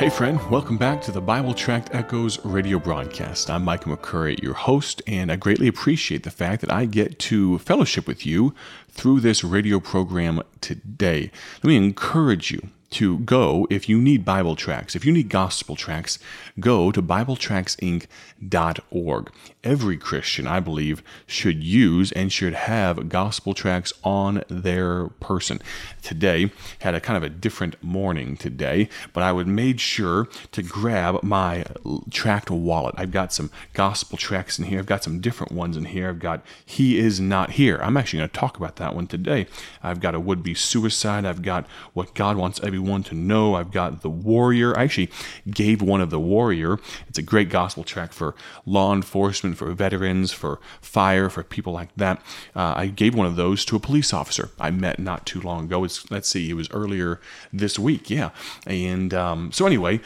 Hey, friend, welcome back to the Bible Tract Echoes radio broadcast. I'm Micah McCurry, your host, and I greatly appreciate the fact that I get to fellowship with you through this radio program today. Let me encourage you to go if you need Bible tracks, if you need gospel tracks, go to BibleTractsInc.org. Every Christian, I believe, should use and should have gospel tracks on their person. Today had a kind of a different morning today, but I would made sure to grab my tract wallet. I've got some gospel tracks in here. I've got some different ones in here. I've got He is Not Here. I'm actually going to talk about that one today. I've got a would be suicide. I've got what God wants every everyone to know. I've got The Warrior. I actually gave one of The Warrior. It's a great gospel track for law enforcement, for veterans, for fire, for people like that. Uh, I gave one of those to a police officer I met not too long ago. It's, let's see, it was earlier this week. Yeah. And um, so, anyway,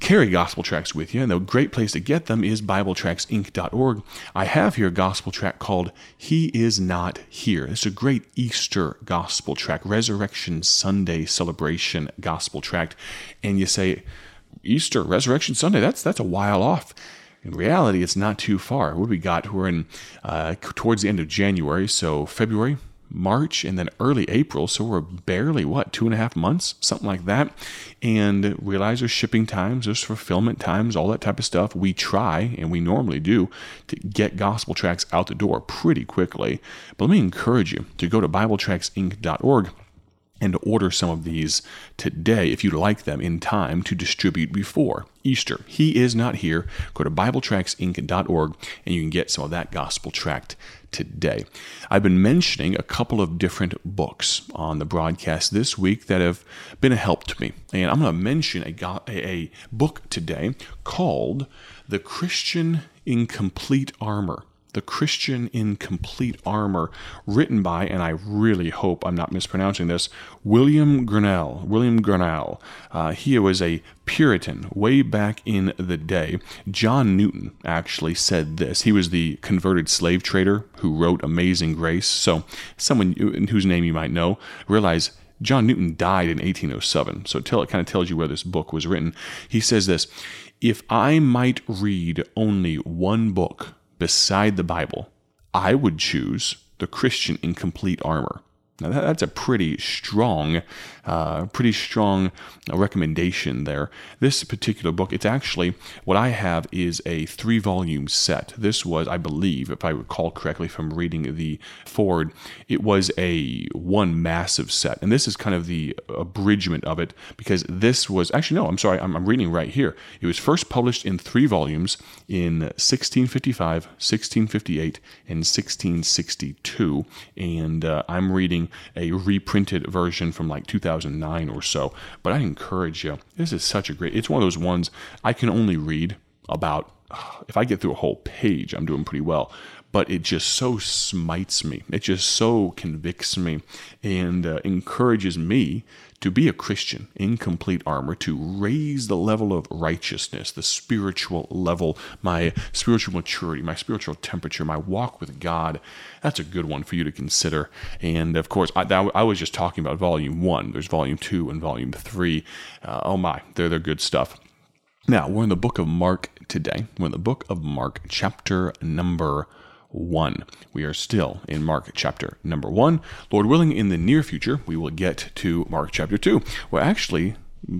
carry gospel tracts with you, and the great place to get them is BibleTractsInc.org. I have here a gospel tract called He Is Not Here. It's a great Easter gospel tract, Resurrection Sunday celebration gospel tract. And you say, Easter, Resurrection Sunday, that's that's a while off. In reality, it's not too far. What we got? We're in uh, towards the end of January, so February, March and then early April. So we're barely, what, two and a half months, something like that. And realize there's shipping times, there's fulfillment times, all that type of stuff. We try, and we normally do, to get gospel tracts out the door pretty quickly. But let me encourage you to go to BibleTractsInc.org and to order some of these today if you'd like them in time to distribute before Easter. He is not here. Go to BibleTractsInc.org and you can get some of that gospel tract today. I've been mentioning a couple of different books on the broadcast this week that have been a help to me. And I'm going to mention a, a book today called The Christian in Complete Armor the Christian in Complete Armor, written by, and I really hope I'm not mispronouncing this, William Gurnall. William Gurnall. Uh, he was a Puritan way back in the day. John Newton actually said this. He was the converted slave trader who wrote Amazing Grace. So, someone whose name you might know, realize John Newton died in 1807. So, tell, it kind of tells you where this book was written. He says this If I might read only one book beside the Bible, I would choose the Christian in complete armor. Now that's a pretty strong, uh, pretty strong recommendation there. This particular book, it's actually what I have is a three-volume set. This was, I believe, if I recall correctly from reading the forward, it was a one massive set, and this is kind of the abridgment of it because this was actually no, I'm sorry, I'm, I'm reading right here. It was first published in three volumes in 1655, 1658, and 1662, and uh, I'm reading a reprinted version from like 2009 or so. But I encourage you. This is such a great. It's one of those ones I can only read about. If I get through a whole page, I'm doing pretty well but it just so smites me. It just so convicts me and uh, encourages me to be a Christian in complete armor, to raise the level of righteousness, the spiritual level, my spiritual maturity, my spiritual temperature, my walk with God. That's a good one for you to consider. And of course, I, I was just talking about volume one. There's volume two and volume three. Uh, oh my, they're, they're good stuff. Now, we're in the book of Mark today. We're in the book of Mark, chapter number 1. We are still in Mark chapter number 1. Lord willing, in the near future, we will get to Mark chapter 2. Well, actually,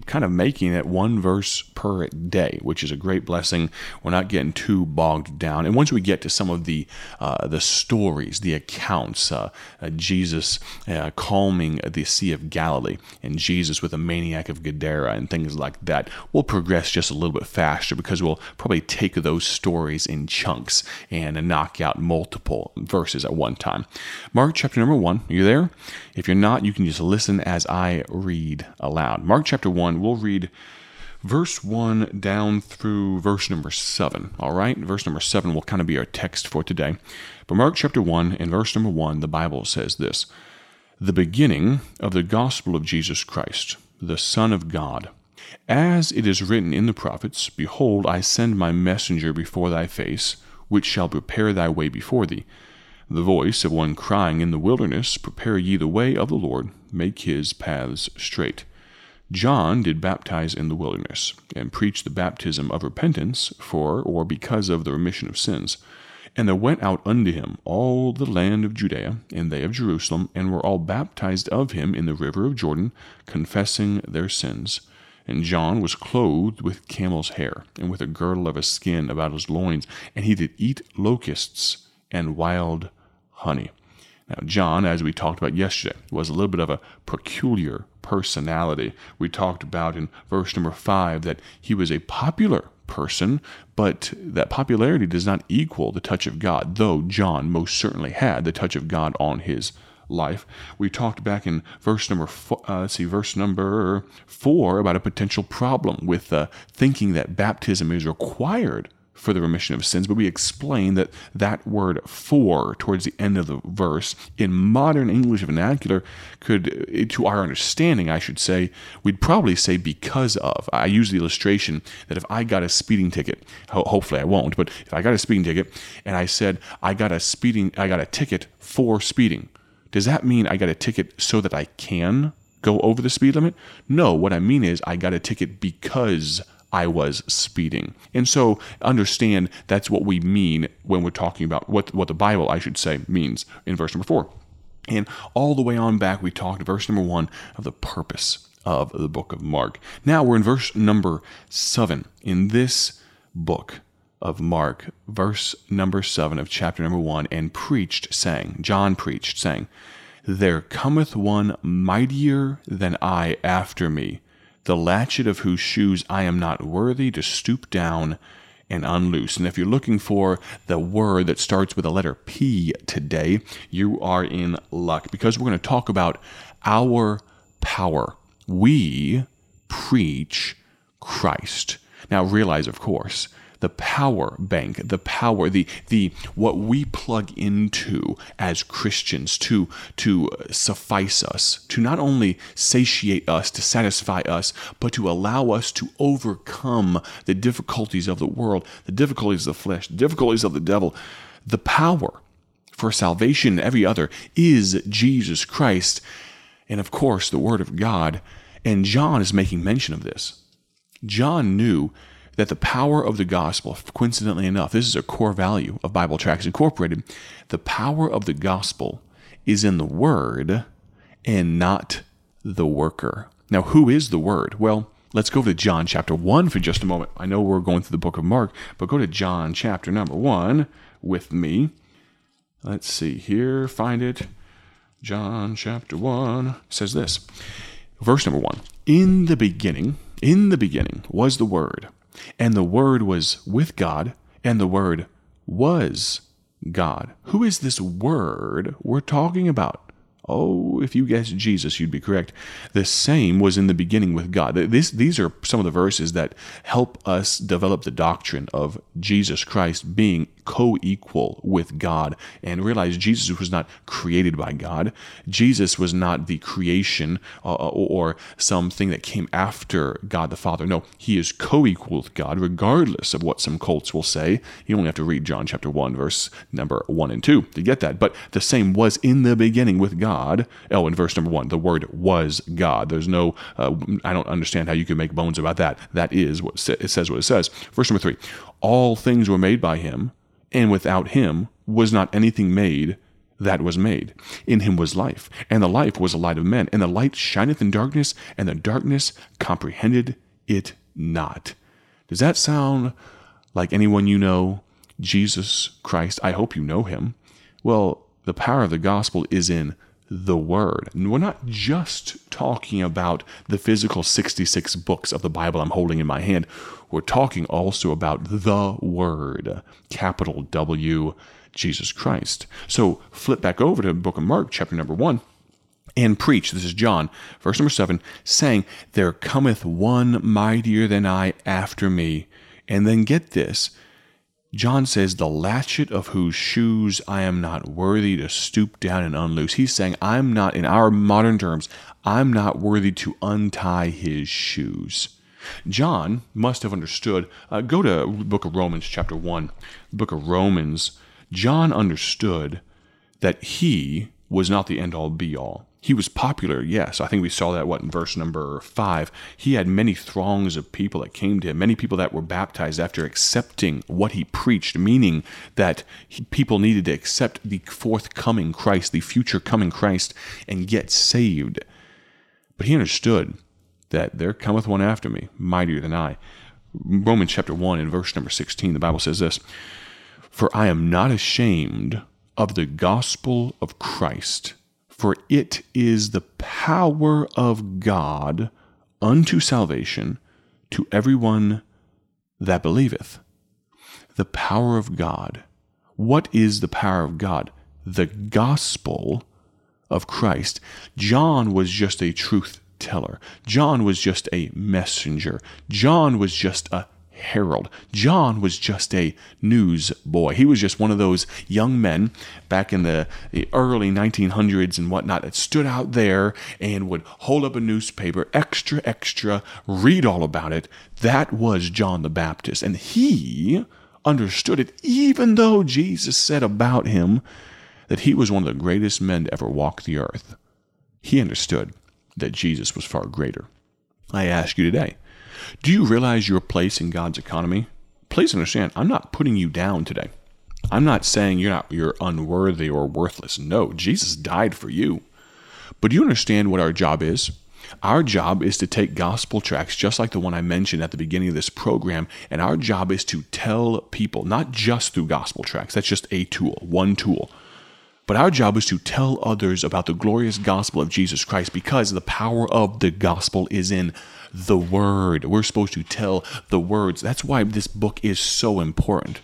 kind of making it one verse per day, which is a great blessing. We're not getting too bogged down. And once we get to some of the uh, the stories, the accounts, uh, uh, Jesus uh, calming the Sea of Galilee, and Jesus with a maniac of Gadara, and things like that, we'll progress just a little bit faster because we'll probably take those stories in chunks and knock out multiple verses at one time. Mark chapter number one. Are you there? If you're not, you can just listen as I read aloud. Mark chapter 1, we'll read verse 1 down through verse number 7. All right? Verse number 7 will kind of be our text for today. But Mark chapter 1 and verse number 1, the Bible says this The beginning of the gospel of Jesus Christ, the Son of God. As it is written in the prophets, Behold, I send my messenger before thy face, which shall prepare thy way before thee. The voice of one crying in the wilderness, Prepare ye the way of the Lord, make his paths straight. John did baptize in the wilderness, and preach the baptism of repentance for or because of the remission of sins. And there went out unto him all the land of Judea, and they of Jerusalem, and were all baptized of him in the river of Jordan, confessing their sins. And John was clothed with camel's hair, and with a girdle of a skin about his loins, and he did eat locusts and wild honey. Now, John, as we talked about yesterday, was a little bit of a peculiar personality. We talked about in verse number five that he was a popular person, but that popularity does not equal the touch of God, though John most certainly had the touch of God on his life. We talked back in verse number four, uh, let's see, verse number four about a potential problem with uh, thinking that baptism is required for the remission of sins, but we explain that that word for towards the end of the verse in modern English vernacular could, to our understanding, I should say, we'd probably say because of. I use the illustration that if I got a speeding ticket, hopefully I won't, but if I got a speeding ticket and I said I got a speeding, I got a ticket for speeding, does that mean I got a ticket so that I can go over the speed limit? No, what I mean is I got a ticket because I was speeding. And so understand that's what we mean when we're talking about what, what the Bible, I should say, means in verse number four. And all the way on back, we talked verse number one of the purpose of the book of Mark. Now we're in verse number seven. In this book of Mark, verse number seven of chapter number one, and preached, saying, John preached, saying, There cometh one mightier than I after me the latchet of whose shoes I am not worthy to stoop down and unloose. And if you're looking for the word that starts with the letter P today, you are in luck because we're going to talk about our power. We preach Christ. Now, realize, of course, the power bank, the power, the the what we plug into as Christians to to suffice us, to not only satiate us, to satisfy us, but to allow us to overcome the difficulties of the world, the difficulties of the flesh, the difficulties of the devil. The power for salvation and every other is Jesus Christ, and of course the Word of God. And John is making mention of this. John knew that the power of the gospel, coincidentally enough, this is a core value of Bible Tracts Incorporated, the power of the gospel is in the word and not the worker. Now, who is the word? Well, let's go to John chapter 1 for just a moment. I know we're going through the book of Mark, but go to John chapter number 1 with me. Let's see here, find it. John chapter 1 says this. Verse number 1 In the beginning, in the beginning was the Word, and the Word was with God, and the Word was God. Who is this Word we're talking about? Oh, if you guessed Jesus, you'd be correct. The same was in the beginning with God. This, these are some of the verses that help us develop the doctrine of Jesus Christ being co equal with God and realize Jesus was not created by God. Jesus was not the creation uh, uh or something that came after God the Father. No, he is co equal with God, regardless of what some cults will say. You only have to read John chapter 1, verse number 1 and 2 to get that. But the same was in the beginning with God. Oh, in verse number 1, the word was God. There's no, uh, I don't understand how you can make bones about that. That is what it says what it says. Verse number 3, all things were made by him and without him was not anything made that was made. In him was life, and the life was the light of men, and the light shineth in darkness, and the darkness comprehended it not. Does that sound like anyone you know? Jesus Christ, I hope you know him. Well, the power of the gospel is in the Word. And we're not just talking about the physical 66 books of the Bible I'm holding in my hand. We're talking also about the Word, capital W, Jesus Christ. So flip back over to the book of Mark, chapter number 1 and preach. This is John, verse number seven, saying, There cometh one mightier than I after me. And then get this John says, The latchet of whose shoes I am not worthy to stoop down and unloose. He's saying, I'm not, in our modern terms, I'm not worthy to untie his shoes. John must have understood. Uh, go to book of Romans, chapter 1, book of Romans. John understood that he was not the end all be all. He was popular, yes. I think we saw that, what, in verse number five. He had many throngs of people that came to him, many people that were baptized after accepting what he preached, meaning that he, people needed to accept the forthcoming Christ, the future coming Christ, and get saved. But he understood that there cometh one after me, mightier than I. Romans chapter 1 and verse number 16, the Bible says this For I am not ashamed of the gospel of Christ for it is the power of God unto salvation to everyone that believeth. The power of God. What is the power of God? The gospel of Christ. John was just a truth teller. John was just a messenger. John was just a herald. John was just a newsboy. He was just one of those young men back in the early 1900s and whatnot that stood out there and would hold up a newspaper, extra, extra, read all about it. That was John the Baptist. And he understood it, even though Jesus said about him that he was one of the greatest men to ever walk the earth. He understood that Jesus was far greater. I ask you today, do you realize your place in God's economy? Please understand, I'm not putting you down today. I'm not saying you're not you're unworthy or worthless. No, Jesus died for you. But do you understand what our job is? Our job is to take gospel tracts just like the one I mentioned at the beginning of this program, and our job is to tell people, not just through gospel tracts, that's just a tool, one tool. But our job is to tell others about the glorious gospel of Jesus Christ because the power of the gospel is in the word. We're supposed to tell the words. That's why this book is so important.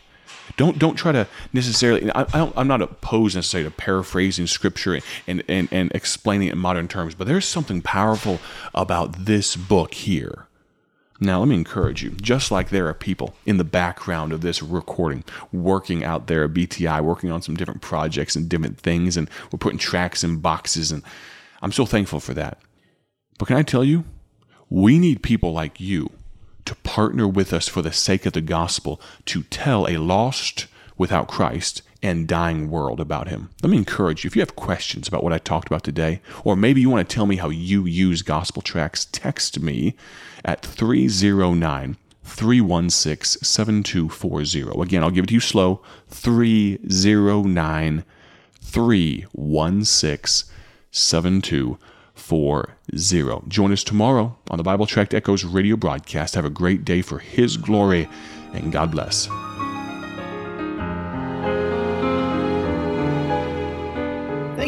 Don't don't try to necessarily. I, I am not opposed necessarily to paraphrasing scripture and, and and explaining it in modern terms, but there's something powerful about this book here. Now, let me encourage you, just like there are people in the background of this recording working out there at BTI, working on some different projects and different things, and we're putting tracks in boxes, and I'm so thankful for that. But can I tell you, we need people like you to partner with us for the sake of the gospel to tell a lost, without Christ, and dying world about him. Let me encourage you if you have questions about what I talked about today, or maybe you want to tell me how you use gospel tracks, text me at 309 316 7240. Again, I'll give it to you slow 309 316 7240. Join us tomorrow on the Bible Tract Echoes radio broadcast. Have a great day for His glory, and God bless.